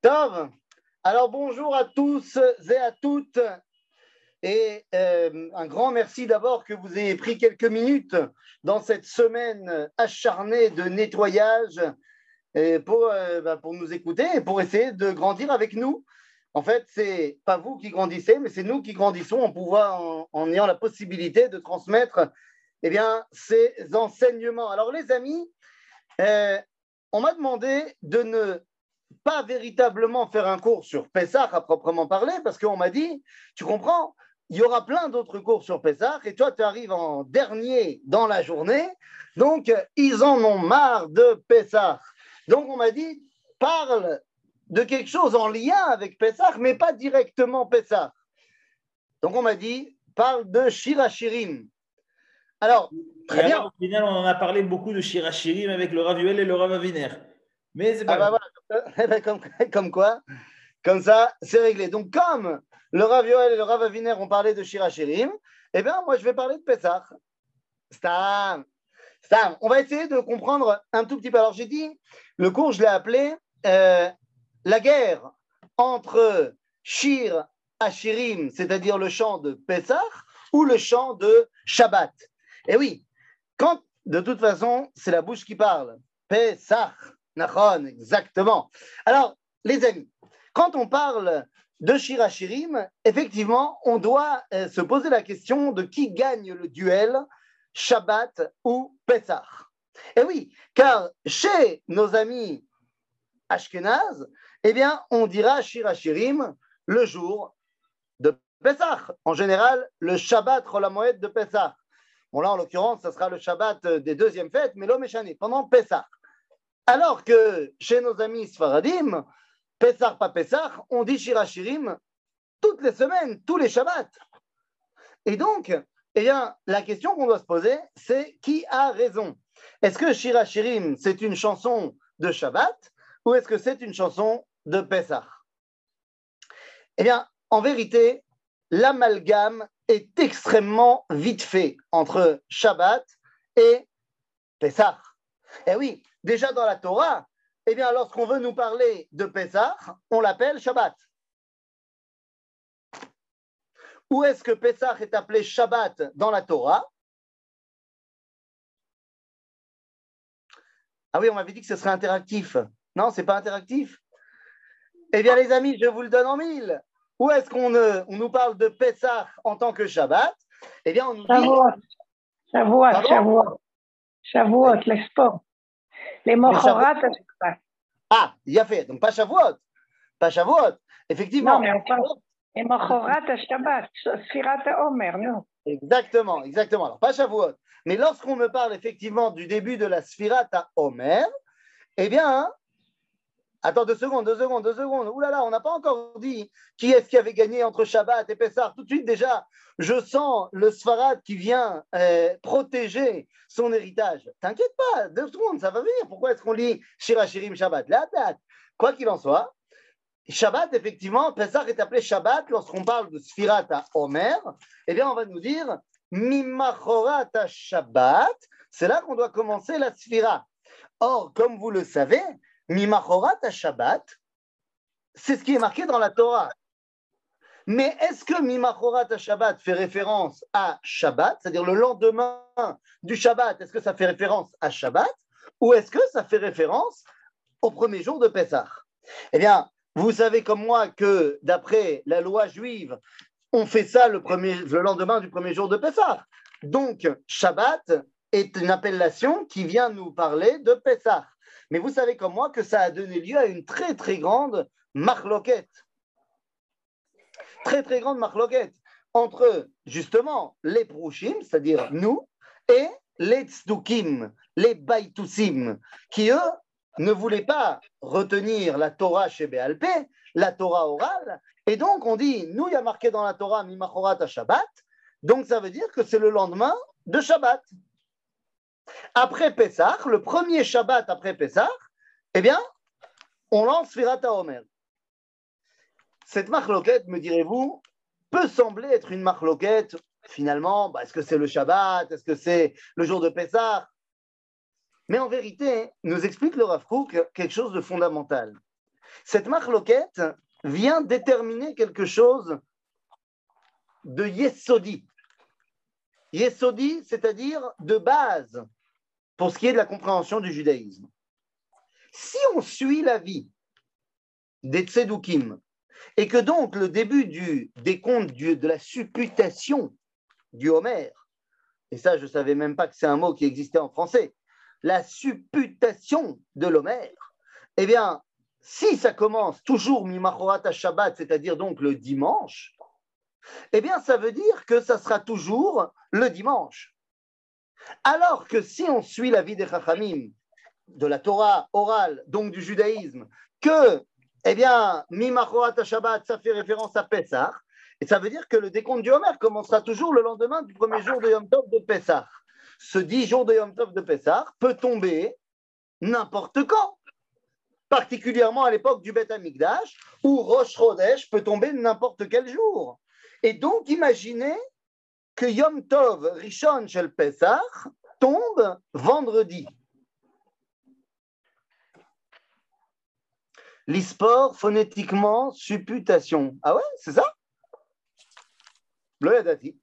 Tov, alors bonjour à tous et à toutes. Et euh, un grand merci d'abord que vous ayez pris quelques minutes dans cette semaine acharnée de nettoyage et pour, euh, bah, pour nous écouter et pour essayer de grandir avec nous. En fait, c'est pas vous qui grandissez, mais c'est nous qui grandissons en, pouvoir, en, ayant la possibilité de transmettre eh bien, ces enseignements. Alors les amis, euh, on m'a demandé de ne pas véritablement faire un cours sur Pessah à proprement parler, parce qu'on m'a dit, tu comprends, il y aura plein d'autres cours sur Pessah, et toi, tu arrives en dernier dans la journée, donc ils en ont marre de Pessah. Donc on m'a dit, parle de quelque chose en lien avec Pessah, mais pas directement Pessah. Donc on m'a dit, parle de Shirachirim. Alors, très bien. Au final, on en a parlé beaucoup de Shirachirim avec le Ravuel et le Rav Aviner. Mais c'est pas ah bah eh ben, comme, comme, quoi, comme ça, c'est réglé. Donc, comme le Rav Yoel et le Rav Aviner ont parlé de Shirachirim, eh bien, moi, je vais parler de Pessah. Stam. Stam. On va essayer de comprendre un tout petit peu. Alors, j'ai dit, le cours, je l'ai appelé euh, la guerre entre Shir Ashirim, c'est-à-dire le chant de Pessah, ou le chant de Shabbat. Et oui, quand, de toute façon, c'est la bouche qui parle. Pessah. Nachon, exactement. Alors, les amis, quand on parle de Shirachirim, effectivement, on doit euh, se poser la question de qui gagne le duel, Shabbat ou Pessah. Et oui, car chez nos amis Ashkenaz, eh bien, on dira Shirachirim le jour de Pessah. En général, le Shabbat Rolamoed de Pessah. Bon, là, en l'occurrence, ce sera le Shabbat des deuxièmes fêtes, mais l'homme est pendant Pessah. Alors que chez nos amis Sfaradim, Pessah pas Pessah, on dit Shirachirim toutes les semaines, tous les Shabbats. Et donc, eh la question qu'on doit se poser, c'est qui a raison? Est-ce que Shirachirim, c'est une chanson de Shabbat ou est-ce que c'est une chanson de Pessah Eh bien, en vérité, l'amalgame est extrêmement vite fait entre Shabbat et Pessah. Eh oui, Déjà dans la Torah, eh bien, lorsqu'on veut nous parler de Pessah, on l'appelle Shabbat. Où est-ce que Pessah est appelé Shabbat dans la Torah? Ah oui, on m'avait dit que ce serait interactif. Non, c'est pas interactif. Eh bien, les amis, je vous le donne en mille. Où est-ce qu'on nous parle de Pessah en tant que Shabbat? Eh bien, on nous dit. Shavuot, Shavuot, Shavuot, Shavuot, l'export. Ah, il a fait. Donc pas Shavuot. Pas Shavuot. Effectivement. Non, mais on parle. Les Mochorat Shabbat. Sfirat Omer, non. Exactement, exactement. Alors pas Shavuot. Mais lorsqu'on me parle effectivement du début de la Sfirat Omer, eh bien, Attends deux secondes, deux secondes, deux secondes. Ouh là là, on n'a pas encore dit qui est-ce qui avait gagné entre Shabbat et Pessah. Tout de suite déjà, je sens le Sfarad qui vient euh, protéger son héritage. T'inquiète pas, deux secondes, ça va venir. Pourquoi est-ce qu'on lit Shirachirim Shabbat? La date. Quoi qu'il en soit, Shabbat, effectivement, Pessah est appelé Shabbat lorsqu'on parle de Sfirat à Omer. Eh bien, on va nous dire Mimachorat à Shabbat. C'est là qu'on doit commencer la Sfira. Or, comme vous le savez, Mimachorat à Shabbat, c'est ce qui est marqué dans la Torah. Mais est-ce que Mimachorat à Shabbat fait référence à Shabbat, c'est-à-dire le lendemain du Shabbat, est-ce que ça fait référence à Shabbat ou est-ce que ça fait référence au premier jour de Pessah? Eh bien, vous savez comme moi que d'après la loi juive, on fait ça le, lendemain du premier jour de Pessah. Donc, Shabbat est une appellation qui vient nous parler de Pessah. Mais vous savez comme moi que ça a donné lieu à une très très grande marloquette. Très très grande marloquette entre justement les prouchim, c'est-à-dire nous, et les tzdukim, les baitusim, qui eux ne voulaient pas retenir la Torah chez Béalpé, la Torah orale, et donc on dit, nous, il y a marqué dans la Torah Mimachorat à Shabbat, donc ça veut dire que c'est le lendemain de Shabbat. Après Pessah, le premier Shabbat après Pessah, eh bien, on lance Firata Omer. Cette marloquette, me direz-vous, peut sembler être une marloquette, finalement, bah, est-ce que c'est le Shabbat, est-ce que c'est le jour de Pessah? Mais en vérité, nous explique le Rav quelque chose de fondamental. Cette marloquette vient déterminer quelque chose de Yesodi. Yesodi, c'est-à-dire de base pour ce qui est de la compréhension du judaïsme. Si on suit la vie des Tsedoukim, et que donc le début du décompte de la supputation du Homer, et ça je ne savais même pas que c'est un mot qui existait en français, la supputation de l'Homer, eh bien, si ça commence toujours Mimachorat à Shabbat, c'est-à-dire donc le dimanche, eh bien, ça veut dire que ça sera toujours le dimanche. Alors que si on suit la vie des Chachamim, de la Torah orale, donc du judaïsme, que, eh bien, Shabbat, ça fait référence à Pessah, et ça veut dire que le décompte du Homer commencera toujours le lendemain du premier jour de Yom Tov de Pessah. Ce dix jours de Yom Tov de Pessah peut tomber n'importe quand particulièrement à l'époque du Beth Amikdash, où Rosh Chodesh peut tomber n'importe quel jour. Et donc, imaginez que Yom Tov Rishon Shel Pesach tombe vendredi. L'isport, phonétiquement, supputation. Ah ouais, c'est ça? Dati.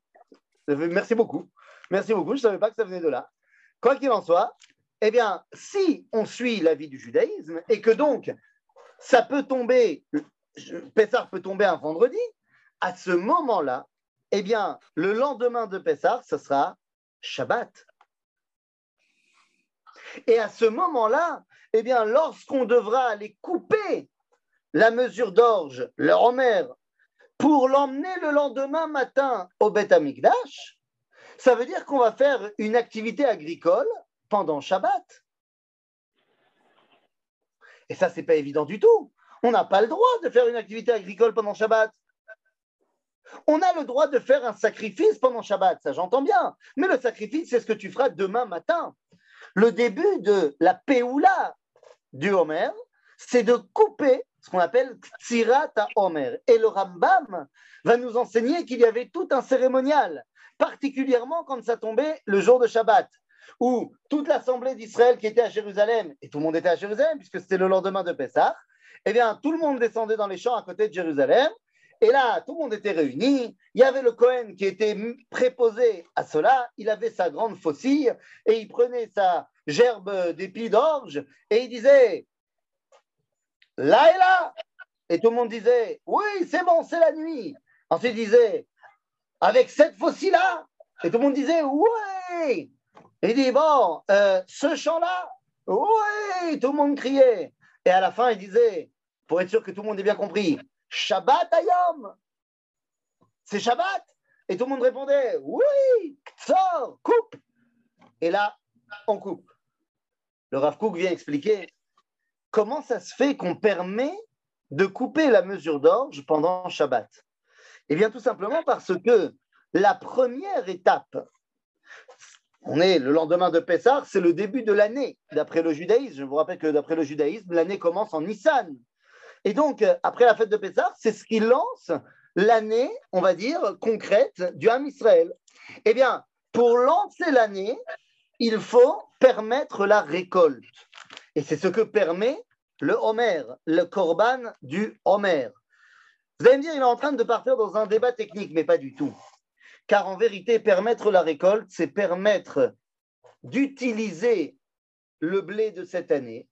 Merci beaucoup. Merci beaucoup. Je ne savais pas que ça venait de là. Quoi qu'il en soit, eh bien, si on suit l'avis du judaïsme et que donc ça peut tomber, Pessah peut tomber un vendredi, à ce moment-là, eh bien, le lendemain de Pessah, ce sera Shabbat. Et à ce moment-là, eh bien, lorsqu'on devra aller couper la mesure d'orge, le romer, pour l'emmener le lendemain matin au Beth Amikdash, ça veut dire qu'on va faire une activité agricole pendant Shabbat. Et ça, c'est pas évident du tout. On n'a pas le droit de faire une activité agricole pendant Shabbat. On a le droit de faire un sacrifice pendant Shabbat, ça j'entends bien. Mais le sacrifice, c'est ce que tu feras demain matin. Le début de la Péoula du Homer, c'est de couper ce qu'on appelle Tsirat à Homer. Et le Rambam va nous enseigner qu'il y avait tout un cérémonial, particulièrement quand ça tombait le jour de Shabbat où toute l'assemblée d'Israël qui était à Jérusalem, et tout le monde était à Jérusalem puisque c'était le lendemain de Pessah, eh bien, tout le monde descendait dans les champs à côté de Jérusalem. Et là, tout le monde était réuni. Il y avait le Cohen qui était préposé à cela. Il avait sa grande faucille et il prenait sa gerbe d'épis d'orge et il disait Là et là Et tout le monde disait Oui, c'est bon, c'est la nuit. Ensuite, il disait Avec cette faucille-là Et tout le monde disait Oui il dit, bon, euh, ce chant-là, oui, tout le monde criait. Et à la fin, il disait, pour être sûr que tout le monde ait bien compris, Shabbat Ayom, c'est Shabbat. Et tout le monde répondait, oui, sors, coupe. Et là, on coupe. Le Rav Kook vient expliquer comment ça se fait qu'on permet de couper la mesure d'orge pendant Shabbat. Eh bien, tout simplement parce que la première étape on est le lendemain de Pessah, c'est le début de l'année, d'après le judaïsme. Je vous rappelle que d'après le judaïsme, l'année commence en Nissan. Et donc, euh, après la fête de Pessah, c'est ce qui lance l'année, on va dire, concrète du Ham Israël. Eh bien, pour lancer l'année, il faut permettre la récolte. Et c'est ce que permet le Homer, le Korban du Homer. Vous allez me dire, il est en train de partir dans un débat technique, mais pas du tout. Car en vérité, permettre la récolte, c'est permettre d'utiliser le blé de cette année.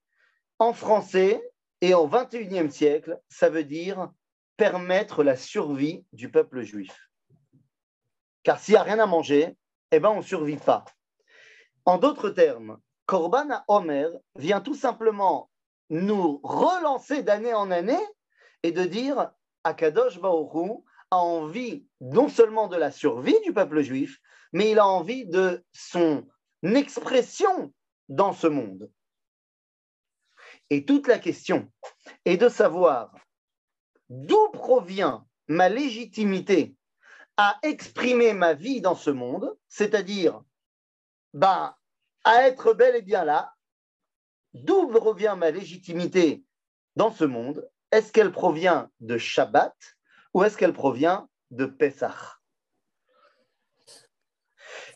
En français et au XXIe siècle, ça veut dire permettre la survie du peuple juif. Car s'il n'y a rien à manger, eh ben, on ne survit pas. En d'autres termes, Korban à Omer vient tout simplement nous relancer d'année en année et de dire à Kadosh Baoru, a envie non seulement de la survie du peuple juif, mais il a envie de son expression dans ce monde. Et toute la question est de savoir d'où provient ma légitimité à exprimer ma vie dans ce monde, c'est-à-dire ben, à être bel et bien là, d'où provient ma légitimité dans ce monde? Est-ce qu'elle provient de Shabbat ou est-ce qu'elle provient de Pessah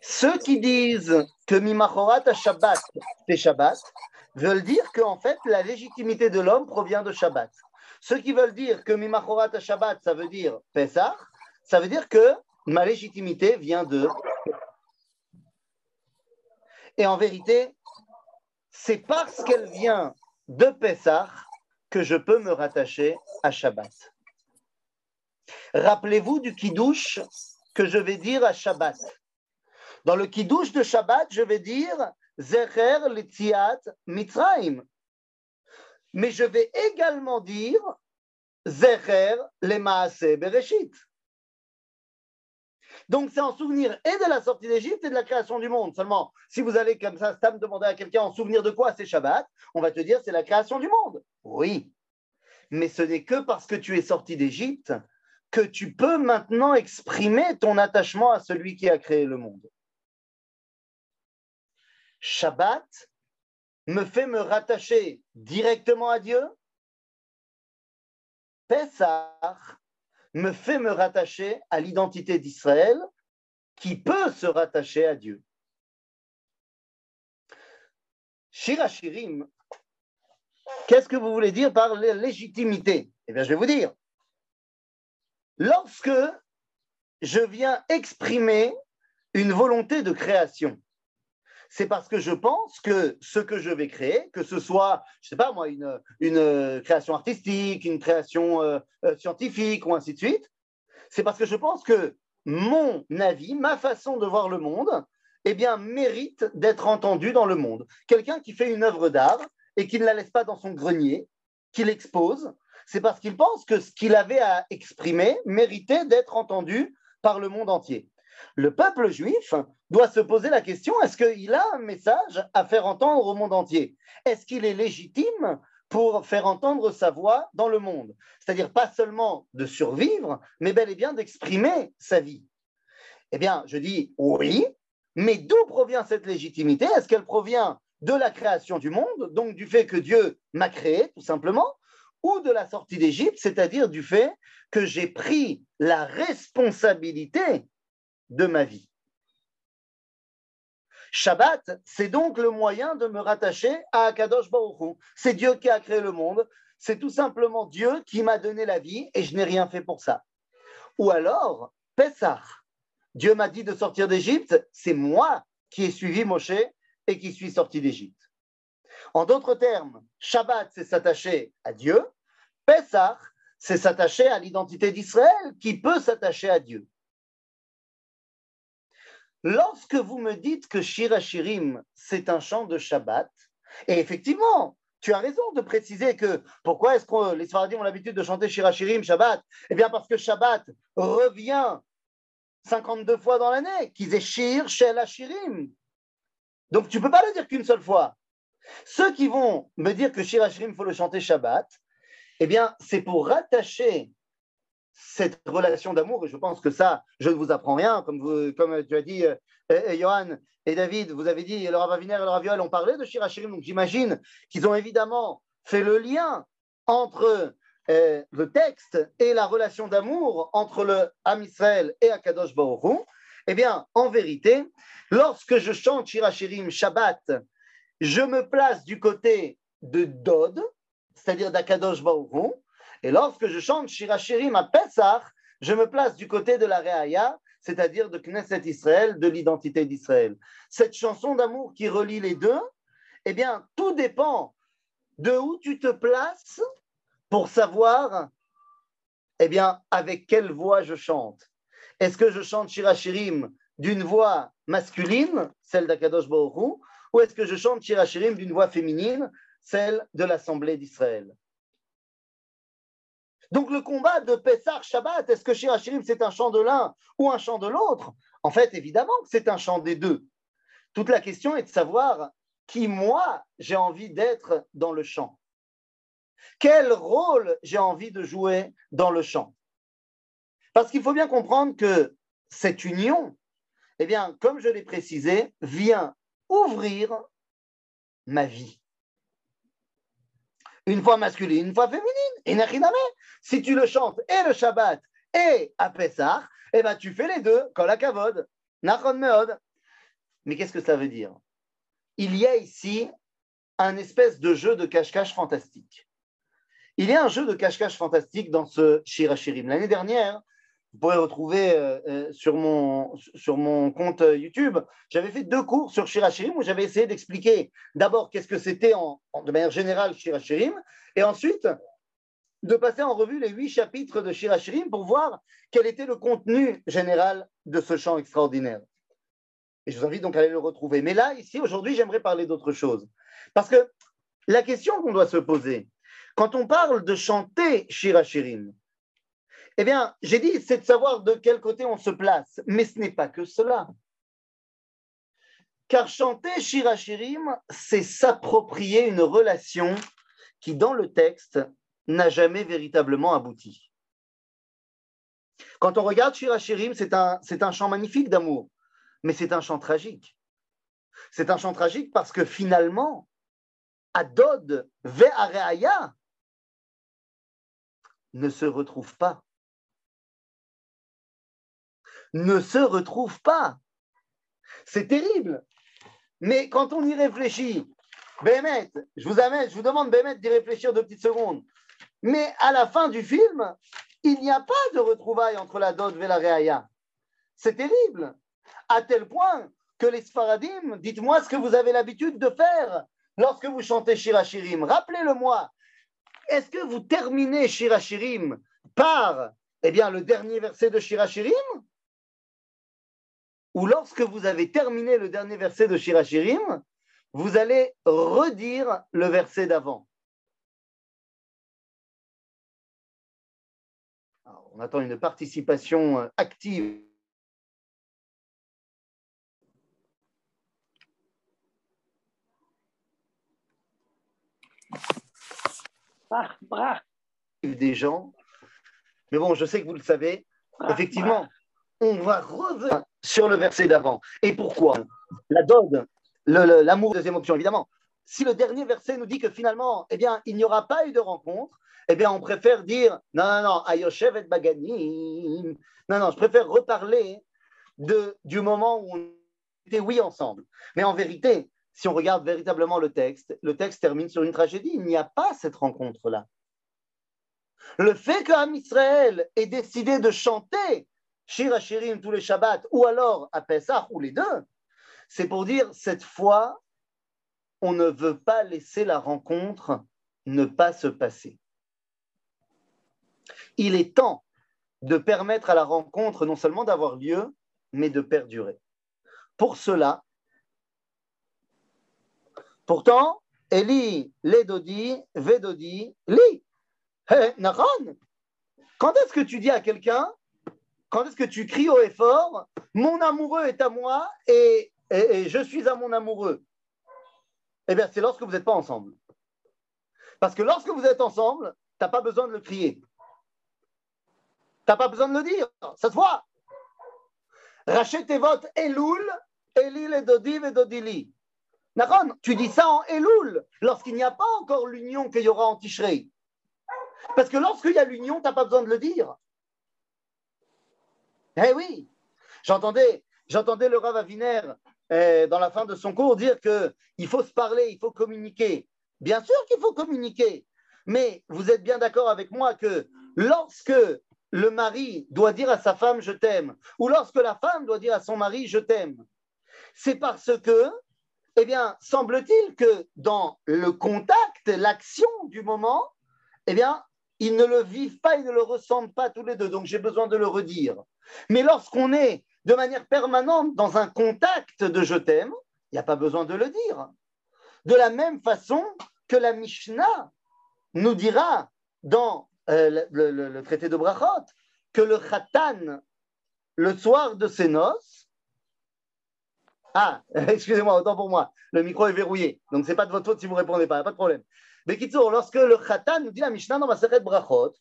Ceux qui disent que Mimachorat à Shabbat, c'est Shabbat, veulent dire qu'en fait, la légitimité de l'homme provient de Shabbat. Ceux qui veulent dire que Mimachorat Shabbat, ça veut dire Pessah, ça veut dire que ma légitimité vient de. Et en vérité, c'est parce qu'elle vient de Pessah que je peux me rattacher à Shabbat. Rappelez-vous du kiddush que je vais dire à Shabbat. Dans le kiddush de Shabbat, je vais dire Zecher Litziat Mitzrayim. Mais je vais également dire Zecher le Maase Bereshit. Donc, c'est en souvenir et de la sortie d'Égypte et de la création du monde. Seulement, si vous allez comme ça, Stam, demander à quelqu'un en souvenir de quoi c'est Shabbat, on va te dire c'est la création du monde. Oui. Mais ce n'est que parce que tu es sorti d'Égypte que tu peux maintenant exprimer ton attachement à celui qui a créé le monde. Shabbat me fait me rattacher directement à Dieu. Pessah me fait me rattacher à l'identité d'Israël qui peut se rattacher à Dieu. Shirachirim, qu'est-ce que vous voulez dire par légitimité? Eh bien, je vais vous dire. Lorsque je viens exprimer une volonté de création, c'est parce que je pense que ce que je vais créer, que ce soit, je ne sais pas moi, une, une, création artistique, une création euh, euh, scientifique ou ainsi de suite, c'est parce que je pense que mon avis, ma façon de voir le monde, eh bien, mérite d'être entendu dans le monde. Quelqu'un qui fait une œuvre d'art et qui ne la laisse pas dans son grenier, qui l'expose, c'est parce qu'il pense que ce qu'il avait à exprimer méritait d'être entendu par le monde entier. Le peuple juif doit se poser la question, est-ce qu'il a un message à faire entendre au monde entier? Est-ce qu'il est légitime pour faire entendre sa voix dans le monde? C'est-à-dire pas seulement de survivre, mais bel et bien d'exprimer sa vie. Eh bien, je dis oui, mais d'où provient cette légitimité? Est-ce qu'elle provient de la création du monde, donc du fait que Dieu m'a créé, tout simplement, ou de la sortie d'Égypte, c'est-à-dire du fait que j'ai pris la responsabilité de ma vie. Shabbat, c'est donc le moyen de me rattacher à Akadosh Baruch C'est Dieu qui a créé le monde. C'est tout simplement Dieu qui m'a donné la vie et je n'ai rien fait pour ça. Ou alors, Pessah. Dieu m'a dit de sortir d'Égypte. C'est moi qui ai suivi Moshe et qui suis sorti d'Égypte. En d'autres termes, Shabbat, c'est s'attacher à Dieu. Pessah, c'est s'attacher à l'identité d'Israël qui peut s'attacher à Dieu. Lorsque vous me dites que Shirachirim, c'est un chant de Shabbat, et effectivement, tu as raison de préciser que pourquoi est-ce que les Sfaradim ont l'habitude de chanter Shirachirim Shabbat? Eh bien, parce que Shabbat revient 52 fois dans l'année, qu'ils aient Shir, Shel Hashirim. Donc, tu ne peux pas le dire qu'une seule fois. Ceux qui vont me dire que Shirachirim, il faut le chanter Shabbat, eh bien, c'est pour rattacher cette relation d'amour, et je pense que ça, je ne vous apprends rien, comme, comme tu as dit, euh, euh, Johan et David, vous avez dit, le Ravaviner et le Raviol ont parlé de Shirachirim, donc j'imagine qu'ils ont évidemment fait le lien entre euh, le texte et la relation d'amour entre le Ham Israël et Akadosh Baruch Eh bien, en vérité, lorsque je chante Shirachirim Shabbat, je me place du côté de Dod, c'est-à-dire d'Akadosh Baruch et lorsque je chante Shirachirim à Pesach, je me place du côté de la Reaya, c'est-à-dire de Knesset Israël, de l'identité d'Israël. Cette chanson d'amour qui relie les deux, eh bien, tout dépend de où tu te places pour savoir, eh bien, avec quelle voix je chante. Est-ce que je chante Shirachirim d'une voix masculine, celle d'Akadosh Baruch ou est-ce que je chante Shirachirim d'une voix féminine, celle de l'Assemblée d'Israël? Donc le combat de Pessah Shabbat, est-ce que Shirachirim c'est un chant de l'un ou un chant de l'autre? En fait, évidemment que c'est un chant des deux. Toute la question est de savoir qui, moi, j'ai envie d'être dans le chant. Quel rôle j'ai envie de jouer dans le chant? Parce qu'il faut bien comprendre que cette union, eh bien, comme je l'ai précisé, vient ouvrir ma vie une fois masculine, une fois féminine. Et si tu le chantes et le Shabbat et à Pessah, eh ben tu fais les deux, la kavod, meod. Mais qu'est-ce que ça veut dire? Il y a ici un espèce de jeu de cache-cache fantastique. Il y a un jeu de cache-cache fantastique dans ce Shirachirim. L'année dernière, vous pourrez retrouver euh, euh, sur, mon, sur mon compte YouTube, j'avais fait deux cours sur Shirachirim où j'avais essayé d'expliquer d'abord qu'est-ce que c'était en, de manière générale Shirachirim, et ensuite de passer en revue les huit chapitres de Shirachirim pour voir quel était le contenu général de ce chant extraordinaire. Et je vous invite donc à aller le retrouver. Mais là, ici, aujourd'hui, j'aimerais parler d'autre chose. Parce que la question qu'on doit se poser, quand on parle de chanter Shirachirim, eh bien, j'ai dit, c'est de savoir de quel côté on se place. Mais ce n'est pas que cela. Car chanter Shirachirim, c'est s'approprier une relation qui, dans le texte, n'a jamais véritablement abouti. Quand on regarde Shirachirim, c'est un, un chant magnifique d'amour, mais c'est un chant tragique. C'est un chant tragique parce que finalement, Adod Ve'areaya ne se retrouve pas. Ne se retrouve pas. C'est terrible. Mais quand on y réfléchit, Bémet, je vous amène, je vous demande Bémet d'y réfléchir deux petites secondes. Mais à la fin du film, il n'y a pas de retrouvailles entre la dot et la réaya. C'est terrible. À tel point que les Sfaradim, dites-moi ce que vous avez l'habitude de faire lorsque vous chantez Shirachirim. Rappelez-le-moi. Est-ce que vous terminez Shirachirim par eh bien, le dernier verset de Shirachirim Ou lorsque vous avez terminé le dernier verset de Shirachirim, vous allez redire le verset d'avant On attend une participation euh, active. Des gens. Mais bon, je sais que vous le savez. Effectivement, on va revenir sur le verset d'avant. Et pourquoi La dode, l'amour, deuxième option, évidemment. Si le dernier verset nous dit que finalement, eh bien, il n'y aura pas eu de rencontre, eh bien, on préfère dire non, non, non, Ayoshev et Baganim. Non, non, je préfère reparler du moment où on était oui ensemble. Mais en vérité, si on regarde véritablement le texte, le texte termine sur une tragédie. Il n'y a pas cette rencontre-là. Le fait qu'Am Israël ait décidé de chanter Shir Hashirim tous les Shabbats, ou alors à Pessah, ou les deux, c'est pour dire cette fois, on ne veut pas laisser la rencontre ne pas se passer il est temps de permettre à la rencontre non seulement d'avoir lieu, mais de perdurer. Pour cela, pourtant, Eli, Ledodi, Vedodi, Li. Hey, quand est-ce que tu dis à quelqu'un, quand est-ce que tu cries haut et fort, mon amoureux est à moi et, et je suis à mon amoureux Eh bien, c'est lorsque vous n'êtes pas ensemble. Parce que lorsque vous êtes ensemble, tu n'as pas besoin de le crier n'as pas besoin de le dire, ça se voit. Rachetez votre Elul, Elil et Dodiv et Dodili. Tu dis ça en Elul, lorsqu'il n'y a pas encore l'union qu'il y aura en Tishrei. Parce que lorsqu'il y a l'union, tu n'as pas besoin de le dire. Eh oui, j'entendais, j'entendais le Rav Aviner eh, dans la fin de son cours dire qu'il faut se parler, il faut communiquer. Bien sûr qu'il faut communiquer, mais vous êtes bien d'accord avec moi que lorsque le mari doit dire à sa femme je t'aime, ou lorsque la femme doit dire à son mari je t'aime, c'est parce que, eh bien, semble-t-il que dans le contact, l'action du moment, eh bien, ils ne le vivent pas, ils ne le ressentent pas tous les deux. Donc j'ai besoin de le redire. Mais lorsqu'on est de manière permanente dans un contact de je t'aime, il n'y a pas besoin de le dire. De la même façon que la Mishnah nous dira dans euh, le, traité de Brachot, que le Khatan, le soir de ses noces, ah, excusez-moi, autant pour moi, le micro est verrouillé, donc c'est pas de votre faute si vous répondez pas, pas de problème. Mais Kitsour, lorsque le Khatan, nous dit la Mishnah dans Maseret Brachot,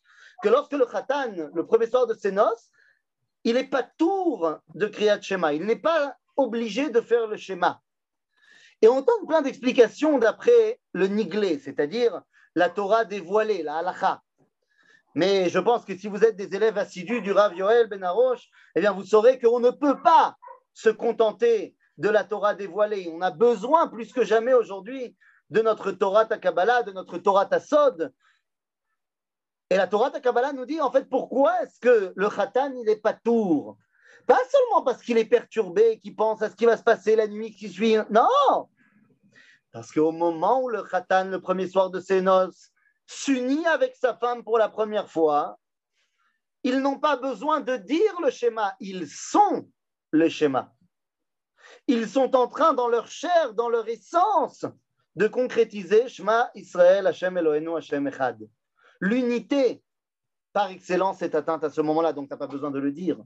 que lorsque le Khatan, le premier soir de ses noces, il n'est pas tour de Kriyat Shema, il n'est pas obligé de faire le schéma. Et on entend plein d'explications d'après le Niglé, c'est-à-dire la Torah dévoilée, la halacha. Mais je pense que si vous êtes des élèves assidus du Rav Yoel Ben Arosh, eh bien vous saurez qu'on ne peut pas se contenter de la Torah dévoilée. On a besoin plus que jamais aujourd'hui de notre Torah Takabala, de notre Torah Tassod, Et la Torah de Kabbalah nous dit en fait pourquoi est-ce que le Khatan il est pas tour? Pas seulement parce qu'il est perturbé, qu'il pense à ce qui va se passer la nuit qui suit. Non Parce qu'au moment où le Khatan, le premier soir de ses noces, s'unit avec sa femme pour la première fois, ils n'ont pas besoin de dire le schéma, ils sont le schéma. Ils sont en train, dans leur chair, dans leur essence, de concrétiser Shema Israël Hashem Eloheinu Hashem Echad. L'unité par excellence est atteinte à ce moment-là, donc tu n'as pas besoin de le dire.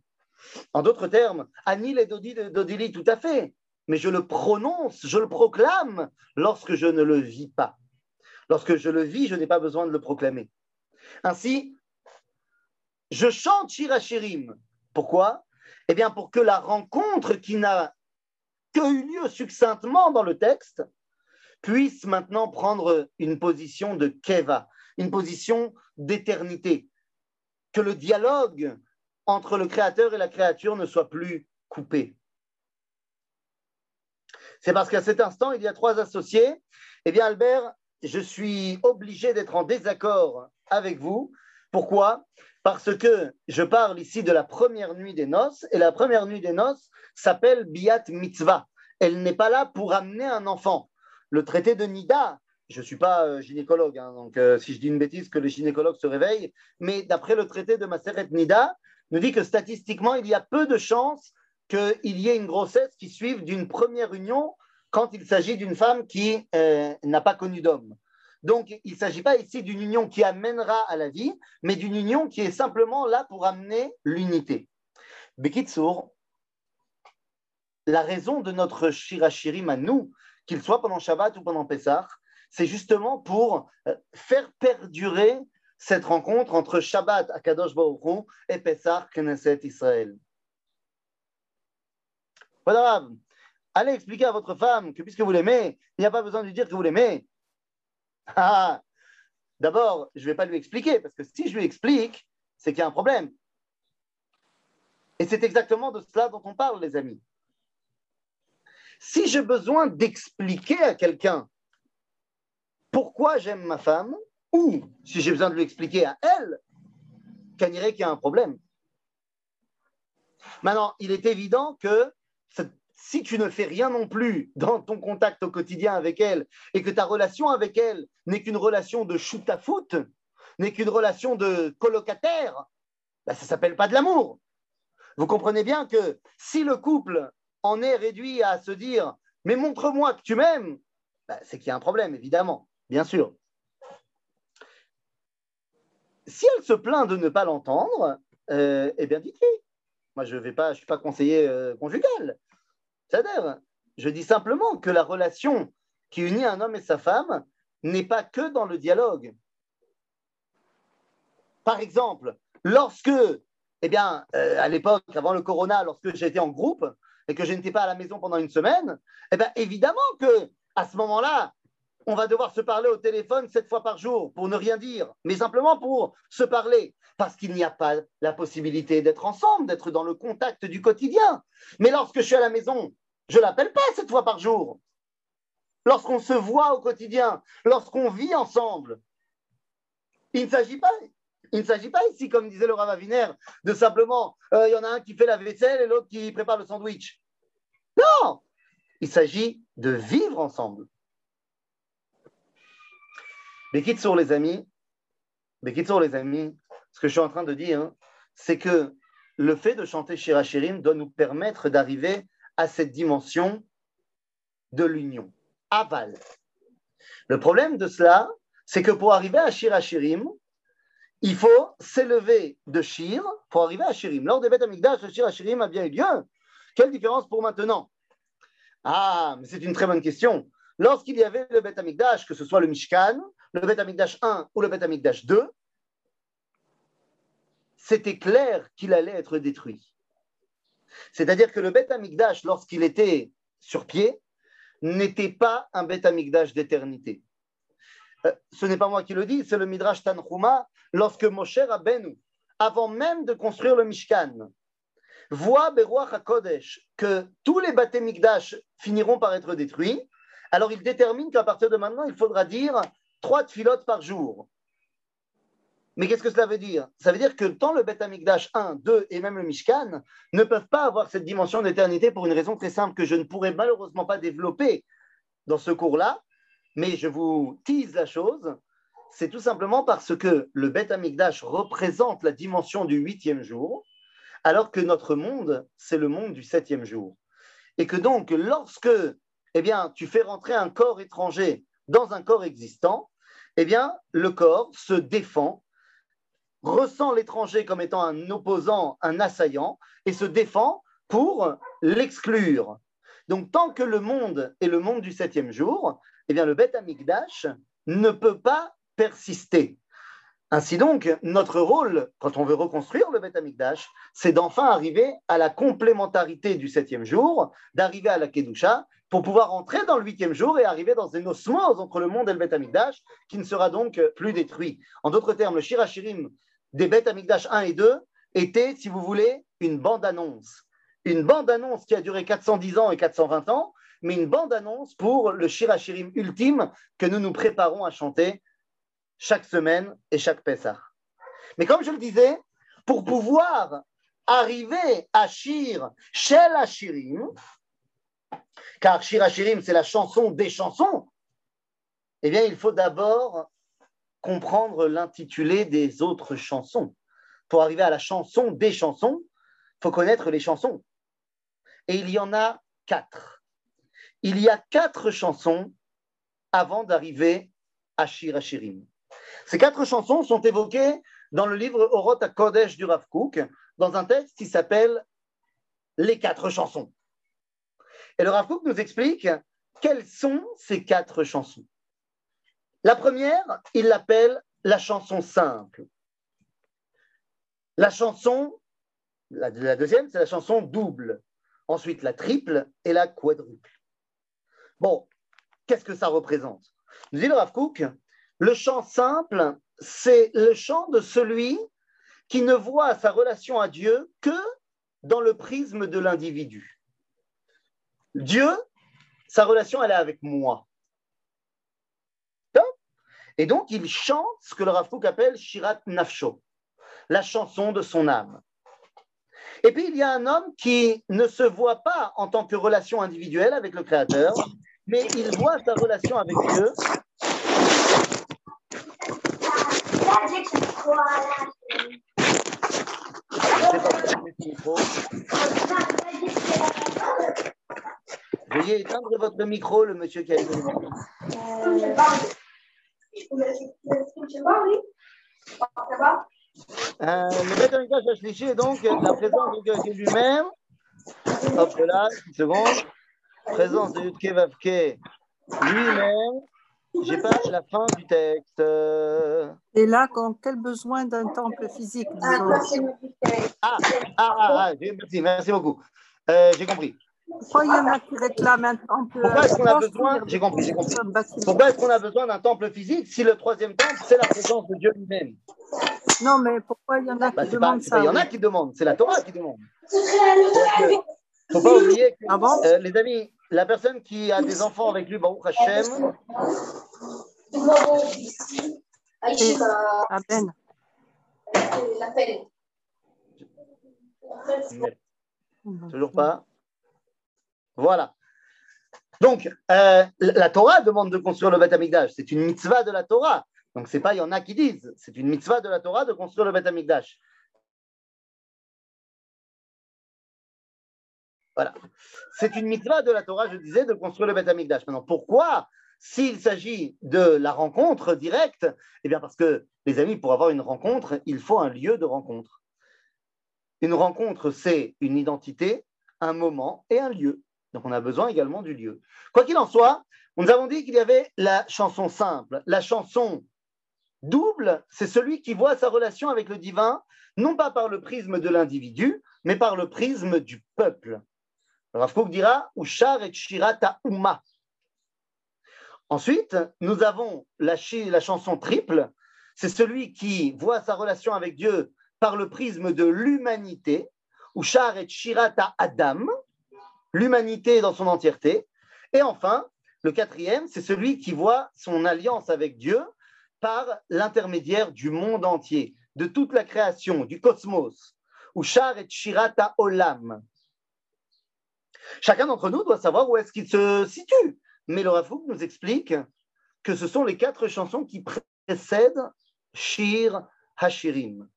En d'autres termes, Anil et Dodili, tout à fait, mais je le prononce, je le proclame lorsque je ne le vis pas. Lorsque je le vis, je n'ai pas besoin de le proclamer. Ainsi, je chante Shirachirim. Pourquoi? Eh bien, pour que la rencontre qui n'a que eu lieu succinctement dans le texte puisse maintenant prendre une position de Keva, une position d'éternité. Que le dialogue entre le créateur et la créature ne soit plus coupé. C'est parce qu'à cet instant, il y a trois associés. Eh bien, Albert, je suis obligé d'être en désaccord avec vous. Pourquoi? Parce que je parle ici de la première nuit des noces, et la première nuit des noces s'appelle Biat Mitzvah. Elle n'est pas là pour amener un enfant. Le traité de Nida, je ne suis pas euh, gynécologue, hein, donc euh, si je dis une bêtise, que les gynécologues se réveillent, mais d'après le traité de Maseret Nida, nous dit que statistiquement, il y a peu de chances qu'il y ait une grossesse qui suive d'une première union quand il s'agit d'une femme qui euh, n'a pas connu d'homme. Donc, il ne s'agit pas ici d'une union qui amènera à la vie, mais d'une union qui est simplement là pour amener l'unité. Bekitsour, la raison de notre Shirachirim à nous, qu'il soit pendant Shabbat ou pendant Pessah, c'est justement pour euh, faire perdurer cette rencontre entre Shabbat à Kadosh Baruch et Pessah Knesset Israël. Voilà, allez expliquer à votre femme que puisque vous l'aimez, il n'y a pas besoin de lui dire que vous l'aimez. Ah, D'abord, je ne vais pas lui expliquer, parce que si je lui explique, c'est qu'il y a un problème. Et c'est exactement de cela dont on parle, les amis. Si j'ai besoin d'expliquer à quelqu'un pourquoi j'aime ma femme, ou si j'ai besoin de lui expliquer à elle, qu'il y a un problème. Maintenant, il est évident que si tu ne fais rien non plus dans ton contact au quotidien avec elle et que ta relation avec elle n'est qu'une relation de shoot à foot, n'est qu'une relation de colocataire, ben, ça ne s'appelle pas de l'amour. Vous comprenez bien que si le couple en est réduit à se dire mais montre-moi que tu m'aimes, ben, c'est qu'il y a un problème, évidemment, bien sûr. Si elle se plaint de ne pas l'entendre, euh, eh bien dites-lui. Moi, je ne suis pas conseiller euh, conjugal. C'est-à-dire, je dis simplement que la relation qui unit un homme et sa femme n'est pas que dans le dialogue. Par exemple, lorsque, eh bien, euh, à l'époque, avant le corona, lorsque j'étais en groupe et que je n'étais pas à la maison pendant une semaine, eh bien, évidemment que à ce moment-là, on va devoir se parler au téléphone sept fois par jour pour ne rien dire, mais simplement pour se parler, parce qu'il n'y a pas la possibilité d'être ensemble, d'être dans le contact du quotidien. Mais lorsque je suis à la maison, je ne l'appelle pas sept fois par jour. Lorsqu'on se voit au quotidien, lorsqu'on vit ensemble, il ne s'agit pas, il ne s'agit pas ici, comme disait le Ravaviner, de simplement, euh, il y en a un qui fait la vaisselle et l'autre qui prépare le sandwich. Non, il s'agit de vivre ensemble. sur les amis, sur les amis, ce que je suis en train de dire, c'est que le fait de chanter Shirachirim doit nous permettre d'arriver à cette dimension de l'union. Aval. Le problème de cela, c'est que pour arriver à Shirachirim, il faut s'élever de Shir pour arriver à Shirim. Lors des Beth Amikdash, le Shir a bien eu lieu. Quelle différence pour maintenant? Ah, mais c'est une très bonne question. Lorsqu'il y avait le Beth Amikdash, que ce soit le Mishkan, le Beth Amikdash 1 ou le Beth Amikdash 2, c'était clair qu'il allait être détruit. C'est-à-dire que le Beth Amikdash, lorsqu'il était sur pied, n'était pas un Beth Amikdash d'éternité. Euh, ce n'est pas moi qui le dis, c'est le Midrash Tanhuma, lorsque Moshe Rabbeinu, avant même de construire le Mishkan, voit Beruach HaKodesh que tous les Beth Amikdash finiront par être détruits, alors il détermine qu'à partir de maintenant, il faudra dire trois tfilotes par jour. Mais qu'est-ce que cela veut dire? Ça veut dire que tant le Beth Amikdash 1, 2 et même le Mishkan ne peuvent pas avoir cette dimension d'éternité pour une raison très simple que je ne pourrais malheureusement pas développer dans ce cours-là. Mais je vous tease la chose. C'est tout simplement parce que le Beth Amikdash représente la dimension du huitième jour, alors que notre monde, c'est le monde du septième jour. Et que donc, lorsque eh bien, tu fais rentrer un corps étranger dans un corps existant, eh bien, le corps se défend ressent l'étranger comme étant un opposant, un assaillant, et se défend pour l'exclure. Donc, tant que le monde est le monde du septième jour, eh bien, le Beth Amikdash ne peut pas persister. Ainsi donc, notre rôle, quand on veut reconstruire le Beth Amikdash, c'est d'enfin arriver à la complémentarité du septième jour, d'arriver à la Kedusha, pour pouvoir entrer dans le huitième jour et arriver dans une osmose entre le monde et le Beth Amikdash, qui ne sera donc plus détruit. En d'autres termes, le Shirachirim des bêtes Amigdash 1 et 2 était, si vous voulez, une bande-annonce. Une bande-annonce qui a duré 410 ans et 420 ans, mais une bande-annonce pour le Shirachirim ultime que nous nous préparons à chanter chaque semaine et chaque Pessah. Mais comme je le disais, pour pouvoir arriver à Shir, Shel Hashirim, car Shir Hashirim, c'est la chanson des chansons, eh bien, il faut d'abord comprendre l'intitulé des autres chansons. Pour arriver à la chanson des chansons, il faut connaître les chansons. Et il y en a quatre. Il y a quatre chansons avant d'arriver à Shir Hashirim. Ces quatre chansons sont évoquées dans le livre Oroth à Kodesh du Rav Kook, dans un texte qui s'appelle Les quatre chansons. Et le Rav Kook nous explique quelles sont ces quatre chansons. La première, il l'appelle la chanson simple. La chanson, la, deuxième, c'est la chanson double. Ensuite, la triple et la quadruple. Bon, qu'est-ce que ça représente? Nous dit le Rav le chant simple, c'est le chant de celui qui ne voit sa relation à Dieu que dans le prisme de l'individu. Dieu, sa relation, elle est avec moi. Et donc, il chante ce que le Rav appelle Shirat Nafsho, la chanson de son âme. Et puis, il y a un homme qui ne se voit pas en tant que relation individuelle avec le Créateur, mais il voit sa relation avec Dieu. Veuillez éteindre votre micro, le monsieur qui a euh, le donc la présence de lui-même. Hop là, une seconde. Présence de Yudke lui-même. J'ai pas la fin du texte. Et là, quand quel besoin d'un temple physique Ah, ah, ah, ah, merci, merci beaucoup. Euh, j'ai compris. Pourquoi il y en a qui réclament un temple Pourquoi est-ce qu'on a besoin J'ai compris, j'ai compris. Pourquoi est-ce qu'on a besoin d'un temple physique si le troisième temple, c'est la présence de Dieu lui-même? Non, mais pourquoi il y en a bah, qui demandent ça Il y en a qui demandent, c'est la Torah qui demande. Il ne faut pas oublier que, ah euh, les amis, la personne qui a des enfants avec lui, Baruch Hashem. Amen. Toujours pas voilà. Donc, euh, la Torah demande de construire le Beth Amikdash. C'est une mitzvah de la Torah. Donc, c'est pas, il y en a qui disent, c'est une mitzvah de la Torah de construire le Beth Amikdash. Voilà. C'est une mitzvah de la Torah, je disais, de construire le Beth Amikdash. Maintenant, pourquoi s'il s'agit de la rencontre directe, eh bien parce que, les amis, pour avoir une rencontre, il faut un lieu de rencontre. Une rencontre, c'est une identité, un moment et un lieu. Donc on a besoin également du lieu. Quoi qu'il en soit, nous avons dit qu'il y avait la chanson simple. La chanson double, c'est celui qui voit sa relation avec le divin, non pas par le prisme de l'individu, mais par le prisme du peuple. Rav dira Ushar et Shirata Uma. Ensuite, nous avons la, la chanson triple, c'est celui qui voit sa relation avec Dieu par le prisme de l'humanité, Ushar et Shirata Adam, l'humanité dans son entièreté. Et enfin, le quatrième, c'est celui qui voit son alliance avec Dieu par l'intermédiaire du monde entier, de toute la création, du cosmos, ou Shar et Shirata Olam. Chacun d'entre nous doit savoir où est-ce qu'il se situe. Mais le Rafouk nous explique que ce sont les quatre chansons qui précèdent Shir Hashirim.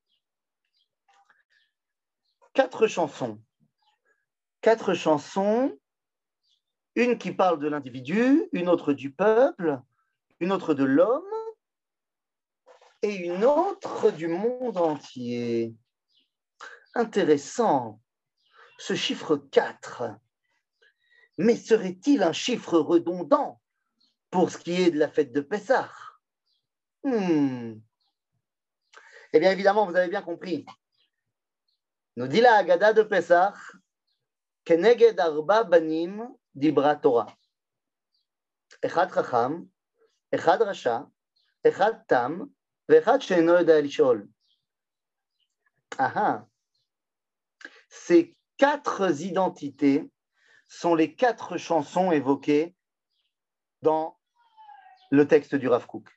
Quatre chansons. Quatre chansons, une qui parle de l'individu, une autre du peuple, une autre de l'homme et une autre du monde entier. Intéressant, ce chiffre 4. Mais serait-il un chiffre redondant pour ce qui est de la fête de Pessah? Hmm. Eh bien, évidemment, vous avez bien compris. Nous dit la Haggadah de Pessah, Keneged arba banim dibra Torah. Echad chacham, echad rasha, echad tam, vechad she'eno yoda lishol. Aha. Ces quatre identités sont les quatre chansons évoquées dans le texte du Rav Kook.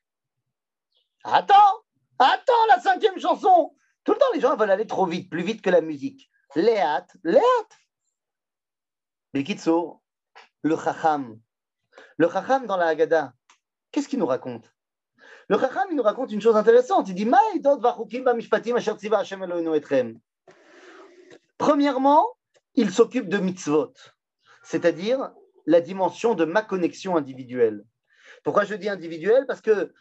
Attends, attends la cinquième chanson. Tout le temps, les gens veulent aller trop vite, plus vite que la musique. Léat, Léat. Bekitso, le Chacham. Le Chacham dans la Haggadah, qu'est-ce qu'il nous raconte? Le Chacham, il nous raconte une chose intéressante. Il dit Premièrement, il s'occupe de mitzvot c'est-à-dire la dimension de ma connexion individuelle. Pourquoi je dis individuelle? Parce que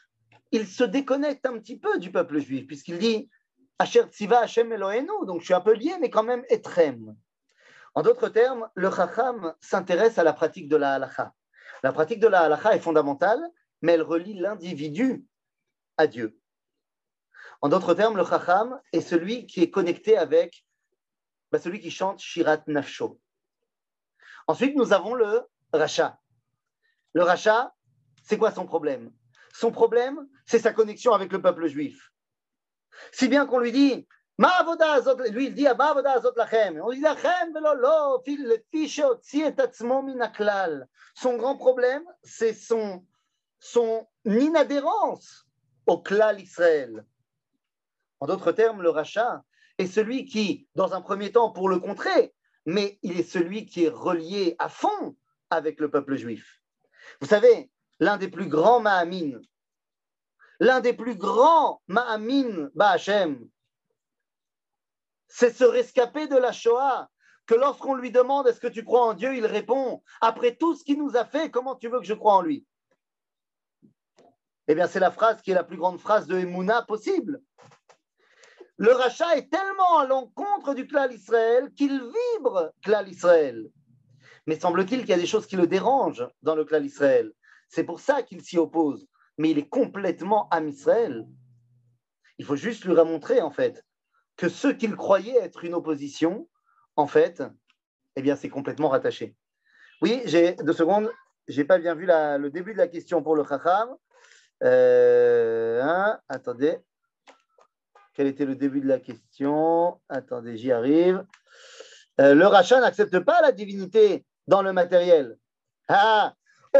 il se déconnecte un petit peu du peuple juif, puisqu'il dit Asher Tziva Hashem Elohenu, donc je suis un peu lié, mais quand même Etrem. En d'autres termes, le Chacham s'intéresse à la pratique de la halacha. La pratique de la halacha est fondamentale, mais elle relie l'individu à Dieu. En d'autres termes, le Chacham est celui qui est connecté avec bah, celui qui chante Shirat Nafsho. Ensuite, nous avons le rachat. Le rachat, c'est quoi son problème? Son problème, c'est sa connexion avec le peuple juif. Si bien qu'on lui dit, lui il dit, on dit Son grand problème, c'est son, son inadhérence au clan Israël. En d'autres termes, le rachat est celui qui, dans un premier temps, pour le contrer, mais il est celui qui est relié à fond avec le peuple juif. Vous savez, l'un des plus grands Mahamin, l'un des plus grands Mahamin Ba'Hachem, c'est ce rescapé de la Shoah que lorsqu'on lui demande est-ce que tu crois en Dieu, il répond après tout ce qu'il nous a fait, comment tu veux que je croie en lui? Eh bien, c'est la phrase qui est la plus grande phrase de Emouna possible le rachat est tellement à l'encontre du clan Israël qu'il vibre clan Israël. Mais semble-t-il qu'il y a des choses qui le dérangent dans le clan Israël. C'est pour ça qu'il s'y oppose. Mais il est complètement à Israël. Il faut juste lui remontrer, en fait, que ce qu'il croyait être une opposition, en fait, eh bien, c'est complètement rattaché. Oui, j'ai deux secondes. J'ai pas bien vu le début de la question pour le Chacham. Euh, hein, attendez. Quel était le début de la question? Attendez, j'y arrive. Euh, le rachat n'accepte pas la divinité dans le matériel. Ah,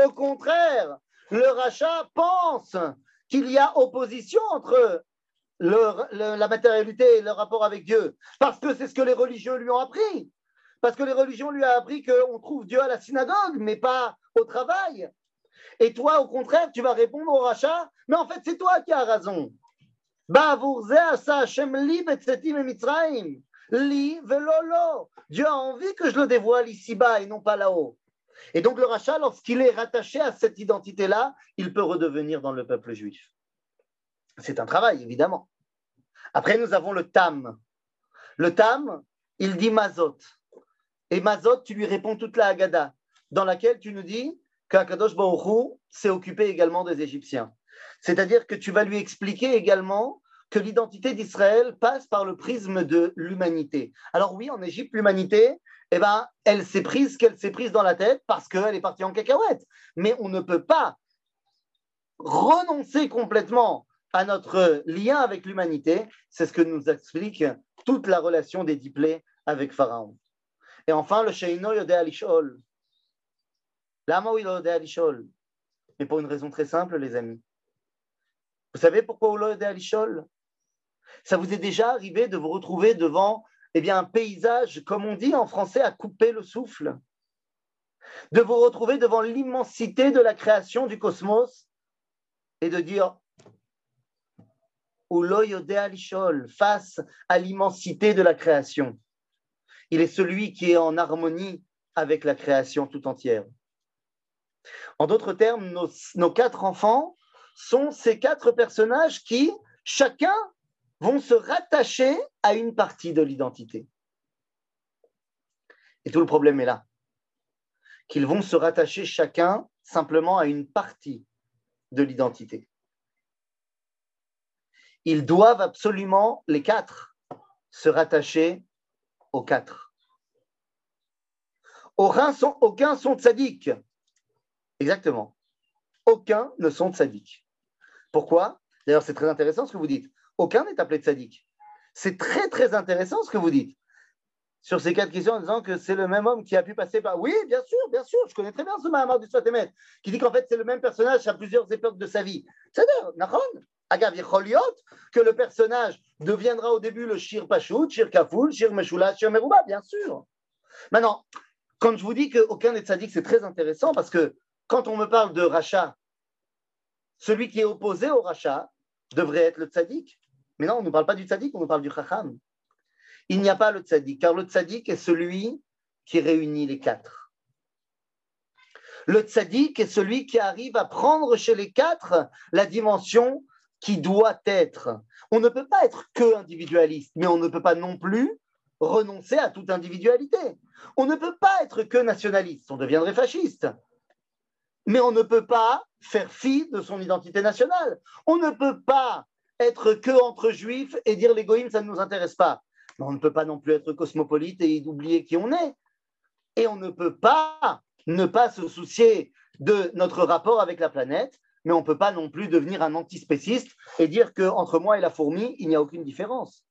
au contraire, le rachat pense qu'il y a opposition entre la matérialité et le rapport avec Dieu, parce que c'est ce que les religieux lui ont appris. Parce que les religions lui ont appris qu'on trouve Dieu à la synagogue, mais pas au travail. Et toi, au contraire, tu vas répondre au rachat, mais en fait, c'est toi qui as raison. Dieu a envie que je le dévoile ici-bas et non pas là-haut. Et donc le rachat, lorsqu'il est rattaché à cette identité-là, il peut redevenir dans le peuple juif. C'est un travail, évidemment. Après, nous avons le tam. Le tam, il dit mazot. Et mazot, tu lui réponds toute la Haggadah, dans laquelle tu nous dis qu'Akadosh Baruch s'est occupé également des Égyptiens. C'est-à-dire que tu vas lui expliquer également que l'identité d'Israël passe par le prisme de l'humanité. Alors oui, en Égypte, l'humanité, eh ben, elle s'est prise qu'elle s'est prise dans la tête parce qu'elle est partie en cacahuète. Mais on ne peut pas renoncer complètement à notre lien avec l'humanité. C'est ce que nous explique toute la relation des diplés avec Pharaon. Et enfin, le Sheino Yodé Alishol. L'Amo Yodé Alishol. Mais pour une raison très simple, les amis. Vous savez pourquoi Oulod à l'Ishol Ça vous est déjà arrivé de vous retrouver devant eh bien, un paysage, comme on dit en français, à couper le souffle? De vous retrouver devant l'immensité de la création du cosmos et de dire l'Ishol, face à l'immensité de la création. Il est celui qui est en harmonie avec la création tout entière. En d'autres termes, nos, quatre enfants sont ces quatre personnages qui, chacun, vont se rattacher à une partie de l'identité. Et tout le problème est là, qu'ils vont se rattacher chacun simplement à une partie de l'identité. Ils doivent absolument, les quatre, se rattacher aux quatre. Aucun sont, sont tzaddik. Exactement. Aucun ne sont tzaddik. Pourquoi? D'ailleurs, c'est très intéressant ce que vous dites. Aucun n'est appelé tzaddik. C'est très, très intéressant ce que vous dites sur ces quatre questions en disant que c'est le même homme qui a pu passer par. Oui, bien sûr, bien sûr, je connais très bien ce Mahamar du Sfatemet, qui dit qu'en fait c'est le même personnage à plusieurs époques de sa vie. C'est-à-dire, Nahon, Agav que le personnage deviendra au début le Shir Pashut, Shir Kaful, Shir Meshula, Shir Meruba, bien sûr. Maintenant, quand je vous dis qu'aucun des tzaddik, c'est très intéressant parce que quand on me parle de rachat, celui qui est opposé au rachat devrait être le tzaddik. Mais non, on ne parle pas du tzaddik, on nous parle du chacham. Il n'y a pas le tzaddik, car le tzaddik est celui qui réunit les quatre. Le tzaddik est celui qui arrive à prendre chez les quatre la dimension qui doit être. On ne peut pas être que individualiste, mais on ne peut pas non plus renoncer à toute individualité. On ne peut pas être que nationaliste, on deviendrait fasciste. Mais on ne peut pas faire fi de son identité nationale. On ne peut pas être que entre juifs et dire l'égoïsme, ça ne nous intéresse pas. Mais on ne peut pas non plus être cosmopolite et oublier qui on est. Et on ne peut pas ne pas se soucier de notre rapport avec la planète, mais on ne peut pas non plus devenir un antispéciste et dire qu'entre moi et la fourmi, il n'y a aucune différence.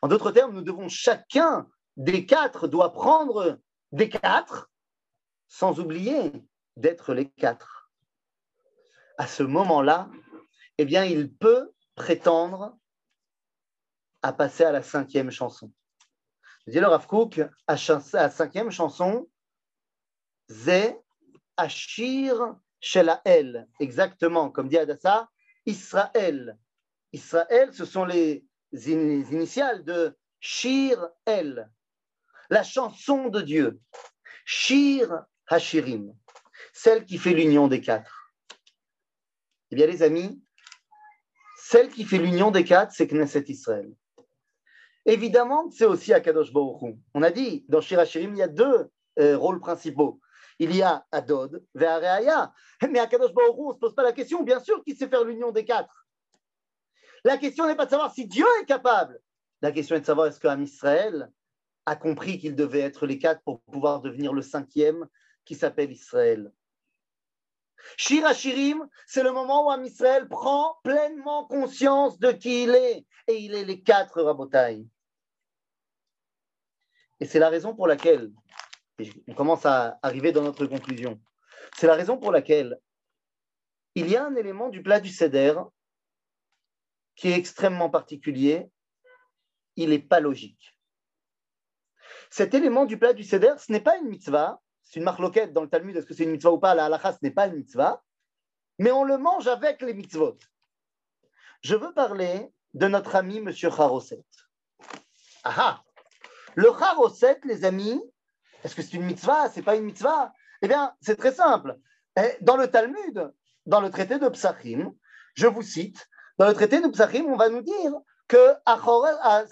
En d'autres termes, nous devons chacun des quatre doit prendre des quatre sans oublier d'être les quatre. À ce moment-là, eh bien, il peut prétendre à passer à la cinquième chanson. Je dis le Rav à la cinquième chanson, Zé Ashir Shelael, exactement comme dit Adassa, Israël. Israël, ce sont les initiales de Shir El, la chanson de Dieu. Shir Hashirim, celle qui fait l'union des quatre. Eh bien, les amis, celle qui fait l'union des quatre, c'est Knesset Israël. Évidemment, c'est aussi Akadosh Baruch On a dit, dans Shir Hashirim, il y a deux euh, rôles principaux. Il y a Adod, Ve'areaya. Mais Akadosh Baruch on ne se pose pas la question, bien sûr qu'il sait faire l'union des quatre. La question n'est pas de savoir si Dieu est capable. La question est de savoir est-ce qu'un Israël a compris qu'il devait être les quatre pour pouvoir devenir le cinquième qui s'appelle Israël. Shir Shirim, c'est le moment où Am Israël prend pleinement conscience de qui il est. Et il est les quatre Rabotai. Et c'est la raison pour laquelle, on commence à arriver dans notre conclusion, c'est la raison pour laquelle il y a un élément du plat du Seder qui est extrêmement particulier, il n'est pas logique. Cet élément du plat du Seder, ce n'est pas une mitzvah, c'est une marloquette dans le Talmud, est-ce que c'est une mitzvah ou pas? La halakha, ce n'est pas une mitzvah, mais on le mange avec les mitzvot. Je veux parler de notre ami M. Haroset. Ah Le Haroset, les amis, est-ce que c'est une mitzvah? C'est pas une mitzvah? Eh bien, c'est très simple. Eh, dans le Talmud, dans le traité de Psachim, je vous cite, dans le traité de Psachim, on va nous dire que ah,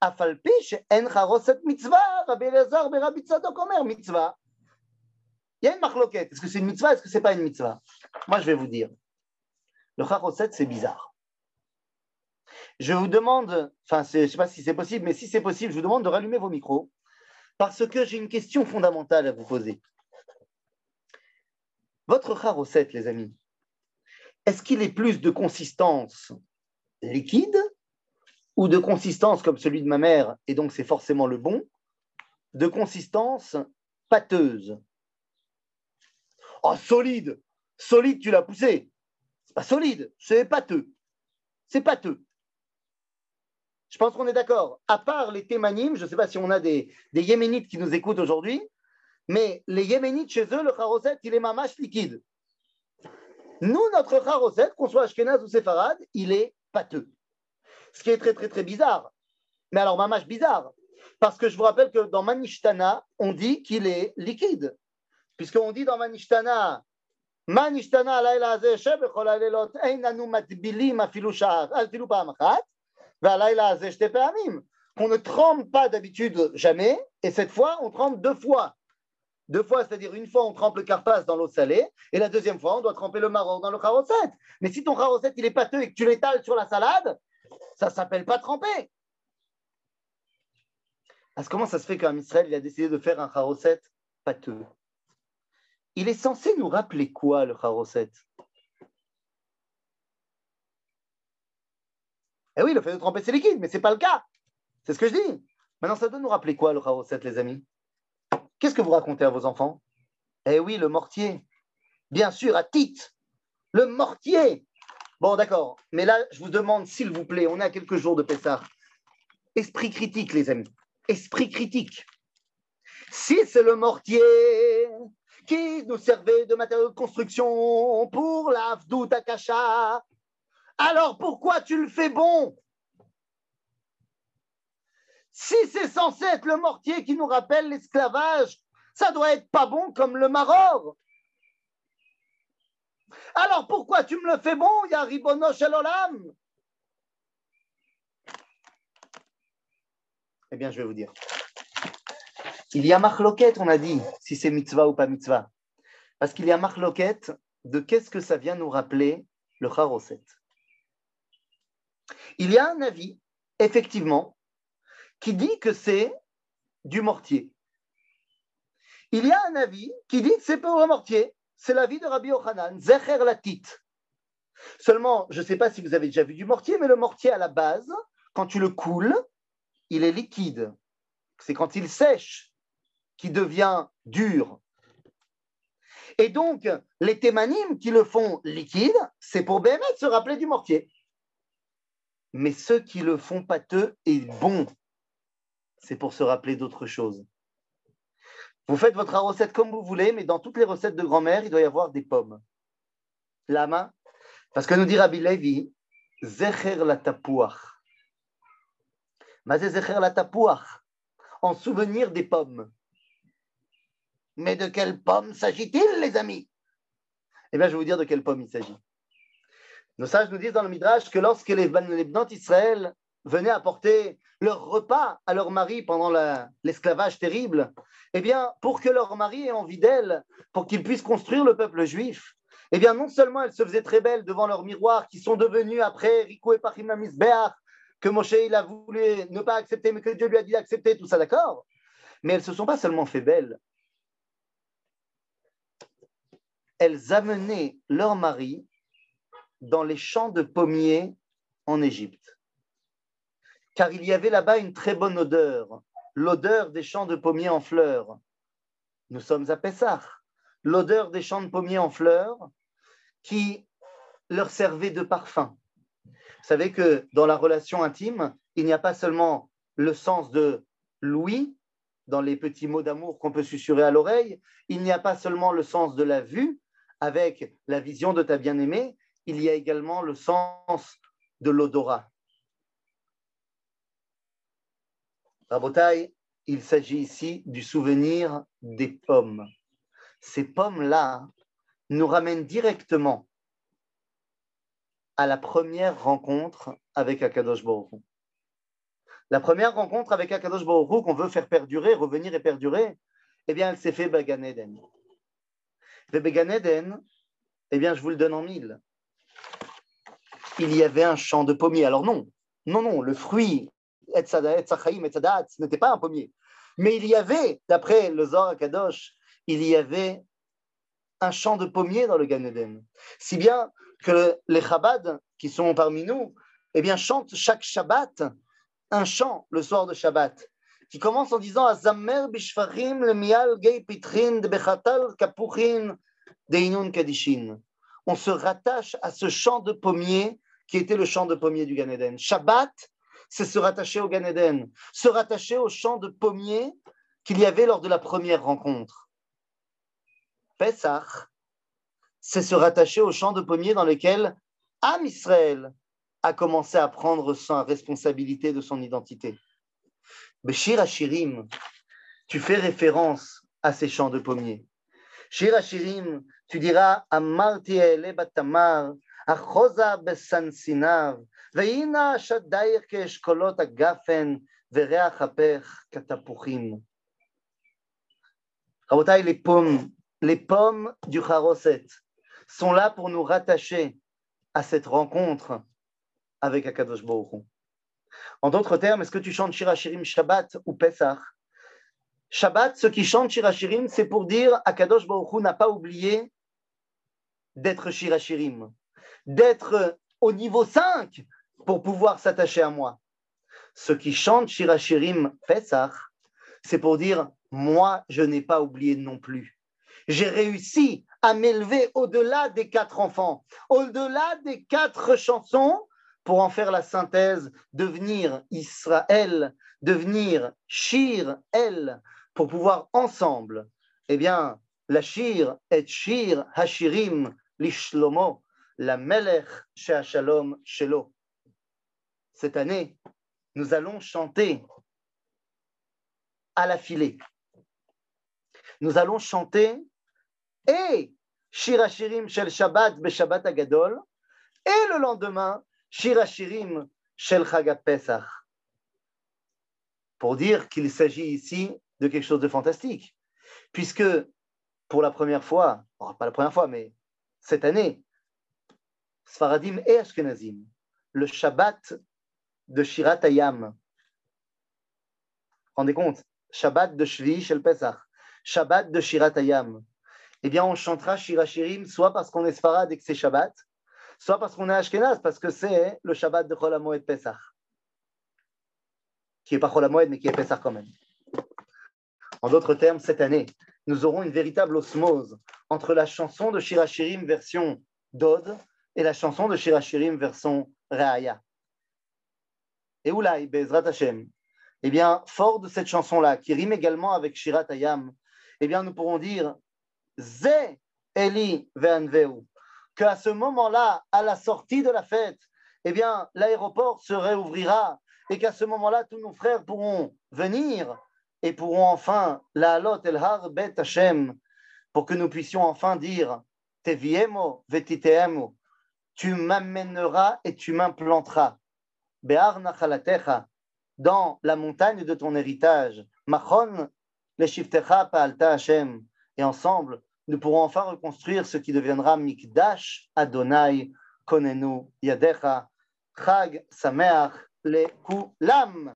אף על פי שאין חרוסת מצווה, רבי אלעזר ברבי צדוק אומר מצווה. Il y a une marloquette. Est-ce que c'est une mitzvah Est-ce que c'est pas une mitzvah Moi, je vais vous dire. Le charoset, c'est bizarre. Je vous demande, enfin, je ne sais pas si c'est possible, mais si c'est possible, je vous demande de rallumer vos micros parce que j'ai une question fondamentale à vous poser. Votre charoset, les amis, est-ce qu'il est plus de consistance liquide ou de consistance comme celui de ma mère, et donc c'est forcément le bon, de consistance pâteuse Oh, solide Solide, tu l'as poussé. C'est pas solide, c'est pâteux. C'est pâteux. Je pense qu'on est d'accord. À part les Thémanim, je ne sais pas si on a des, Yéménites qui nous écoutent aujourd'hui, mais les Yéménites, chez eux, le charoset, il est mamache liquide. Nous, notre charoset, qu'on soit Ashkenaz ou Séfarad, il est pâteux. Ce qui est très, très, très bizarre. Mais alors, mamache bizarre. Parce que je vous rappelle que dans Manishtana, on dit qu'il est liquide. Puisqu'on dit dans Manishtana, Manishtana alayla azeh shebechol alelot einanu matbilim afilu afilu pa'am achat, ve'alayla azeh shte pe'amim. Qu'on ne trempe pas d'habitude jamais, et cette fois, on trempe deux fois. Deux fois, c'est-à-dire une fois, on trempe le carpas dans l'eau salée, et la deuxième fois, on doit tremper le maror dans le charoset. Mais si ton charoset, il est pâteux et que tu l'étales sur la salade, ça s'appelle pas tremper. Comment ça se fait qu'un Israël il a décidé de faire un charoset pâteux? Il est censé nous rappeler quoi, le charoset? Eh oui, le fait de tremper, c'est liquide, mais ce n'est pas le cas. C'est ce que je dis. Maintenant, ça doit nous rappeler quoi, le charoset, les amis? Qu'est-ce que vous racontez à vos enfants? Eh oui, le mortier. Bien sûr, à titre. Le mortier. Bon, d'accord. Mais là, je vous demande, s'il vous plaît, on est à quelques jours de Pessah. Esprit critique, les amis. Esprit critique. Si c'est le mortier qui nous servait de matériau de construction pour la Akasha, alors pourquoi tu le fais bon? Si c'est censé être le mortier qui nous rappelle l'esclavage, ça doit être pas bon comme le maror. Alors pourquoi tu me le fais bon, Yaribono Shalolam Eh bien, je vais vous dire. Il y a marloquette, on a dit, si c'est mitzvah ou pas mitzvah. Parce qu'il y a marloquette de qu'est-ce que ça vient nous rappeler le charoset. Il y a un avis, effectivement, qui dit que c'est du mortier. Il y a un avis qui dit que c'est pour le mortier. C'est l'avis de Rabbi Yochanan, Zecher Latit. Seulement, je ne sais pas si vous avez déjà vu du mortier, mais le mortier à la base, quand tu le coules, il est liquide. C'est quand il sèche qu'il devient dur. Et donc, les thémanimes qui le font liquide, c'est pour BMS se rappeler du mortier. Mais ceux qui le font pâteux et bon, c'est pour se rappeler d'autre chose. Vous faites votre recette comme vous voulez, mais dans toutes les recettes de grand-mère, il doit y avoir des pommes. Lama Parce que nous dit Rabbi Levi, Zecher la tapouach. Zecher la tapouach. En souvenir des pommes. Mais de quelles pommes s'agit-il, les amis? Eh bien, je vais vous dire de quelles pommes il s'agit. Nos sages nous disent dans le Midrash que lorsque les, les d'Israël venaient apporter leur repas à leur mari pendant l'esclavage terrible, eh bien, pour que leur mari ait envie d'elle, pour qu'ils puissent construire le peuple juif, eh bien, non seulement elles se faisaient très belles devant leurs miroirs qui sont devenus après Rico et Pachim que Moshe il a voulu ne pas accepter, mais que Dieu lui a dit d'accepter, tout ça d'accord, mais elles ne se sont pas seulement fait belles, elles amenaient leur mari dans les champs de pommiers en Égypte. Car il y avait là-bas une très bonne odeur, l'odeur des champs de pommiers en fleurs. Nous sommes à Pessah, l'odeur des champs de pommiers en fleurs qui leur servait de parfum. Vous savez que dans la relation intime, il n'y a pas seulement le sens de l'ouïe, dans les petits mots d'amour qu'on peut susurrer à l'oreille, il n'y a pas seulement le sens de la vue, avec la vision de ta bien-aimée, il y a également le sens de l'odorat. Rabotai, il s'agit ici du souvenir des pommes. Ces pommes-là nous ramènent directement à la première rencontre avec Akadosh Baruch La première rencontre avec Akadosh Baruch qu'on veut faire perdurer, revenir et perdurer, eh bien, elle s'est fait Bagan Eden. Et Bagan Eden, eh bien, je vous le donne en mille. Il y avait un champ de pommiers. Alors non, non, non, le fruit, ce n'était pas un pommier. Mais il y avait, d'après le Zohar Kadosh, il y avait un champ de pommiers dans le Gan Eden. Si bien que les Chabad, qui sont parmi nous, eh bien, chantent chaque Shabbat un chant le soir de Shabbat, qui commence en disant le de bechatal Kadishin. On se rattache à ce champ de pommier qui était le champ de pommier du Gan Eden. Shabbat, c'est se rattacher au Gan Eden, se rattacher au champ de pommier qu'il y avait lors de la première rencontre. Pesach, c'est se rattacher au champ de pommier dans lequel Am Israël a commencé à prendre sa responsabilité de son identité. Beshir Hashirim, tu fais référence à ces champs de pommier. Shir tu diras Amarti batamar, achoza besansinav, les pommes, du Charoset sont là pour nous rattacher à cette rencontre avec Akadosh Baruch. En d'autres termes, est-ce que tu chantes Shirachirim Shabbat ou Pesach? Shabbat, ceux qui chantent Shirachirim, c'est pour dire Akadosh Baruch n'a pas oublié d'être Shirachirim, d'être au niveau 5 pour pouvoir s'attacher à moi. Ceux qui chantent Shirachirim Pesach, c'est pour dire moi, je n'ai pas oublié non plus. J'ai réussi à m'élever au-delà des quatre enfants, au-delà des quatre chansons, pour en faire la synthèse, devenir Israël, devenir Shir El, pour pouvoir ensemble, eh bien, la Shir et Shir Hashirim Lishlomo, la Melech Sheashalom Shelo. Cette année, nous allons chanter à la filée. Nous allons chanter et Shirachirim Shel Shabbat Be Agadol, et le lendemain, Shirachirim Shel Chag Pesach. Pour dire qu'il s'agit ici de quelque chose de fantastique, puisque pour la première fois, pas la première fois, mais cette année, Sfaradim et Ashkenazim, le Shabbat de Shirat Hayam. Rendez compte, Shabbat de Shvi Shel Pesach, Shabbat de Shirat Hayam eh bien, on chantera Shirachirim soit parce qu'on est Sfarad et que c'est Shabbat, soit parce qu'on est Ashkenaz, parce que c'est le Shabbat de Chol Pesach, qui n'est pas Chol mais qui est Pesach quand même. En d'autres termes, cette année, nous aurons une véritable osmose entre la chanson de Shirachirim version Dod et la chanson de Shirachirim version Reaya. Et Bezrat Hashem, eh bien, fort de cette chanson-là, qui rime également avec Shirat Hayam, eh bien, nous pourrons dire Zé Eli Ve'anveu. Qu'à ce moment-là, à la sortie de la fête, eh bien, l'aéroport se réouvrira et qu'à ce moment-là, tous nos frères pourront venir et pourront enfin, la halot el har bet Hashem, pour que nous puissions enfin dire Teviemo vetiteemo, tu m'amèneras et tu m'implanteras. Be'ar nachalatecha, dans la montagne de ton héritage. Machon le shiftecha pa'alta Hashem et ensemble, nous pourrons enfin reconstruire ce qui deviendra Mikdash Adonai Konenu Yadecha Chag Sameach Le Kulam.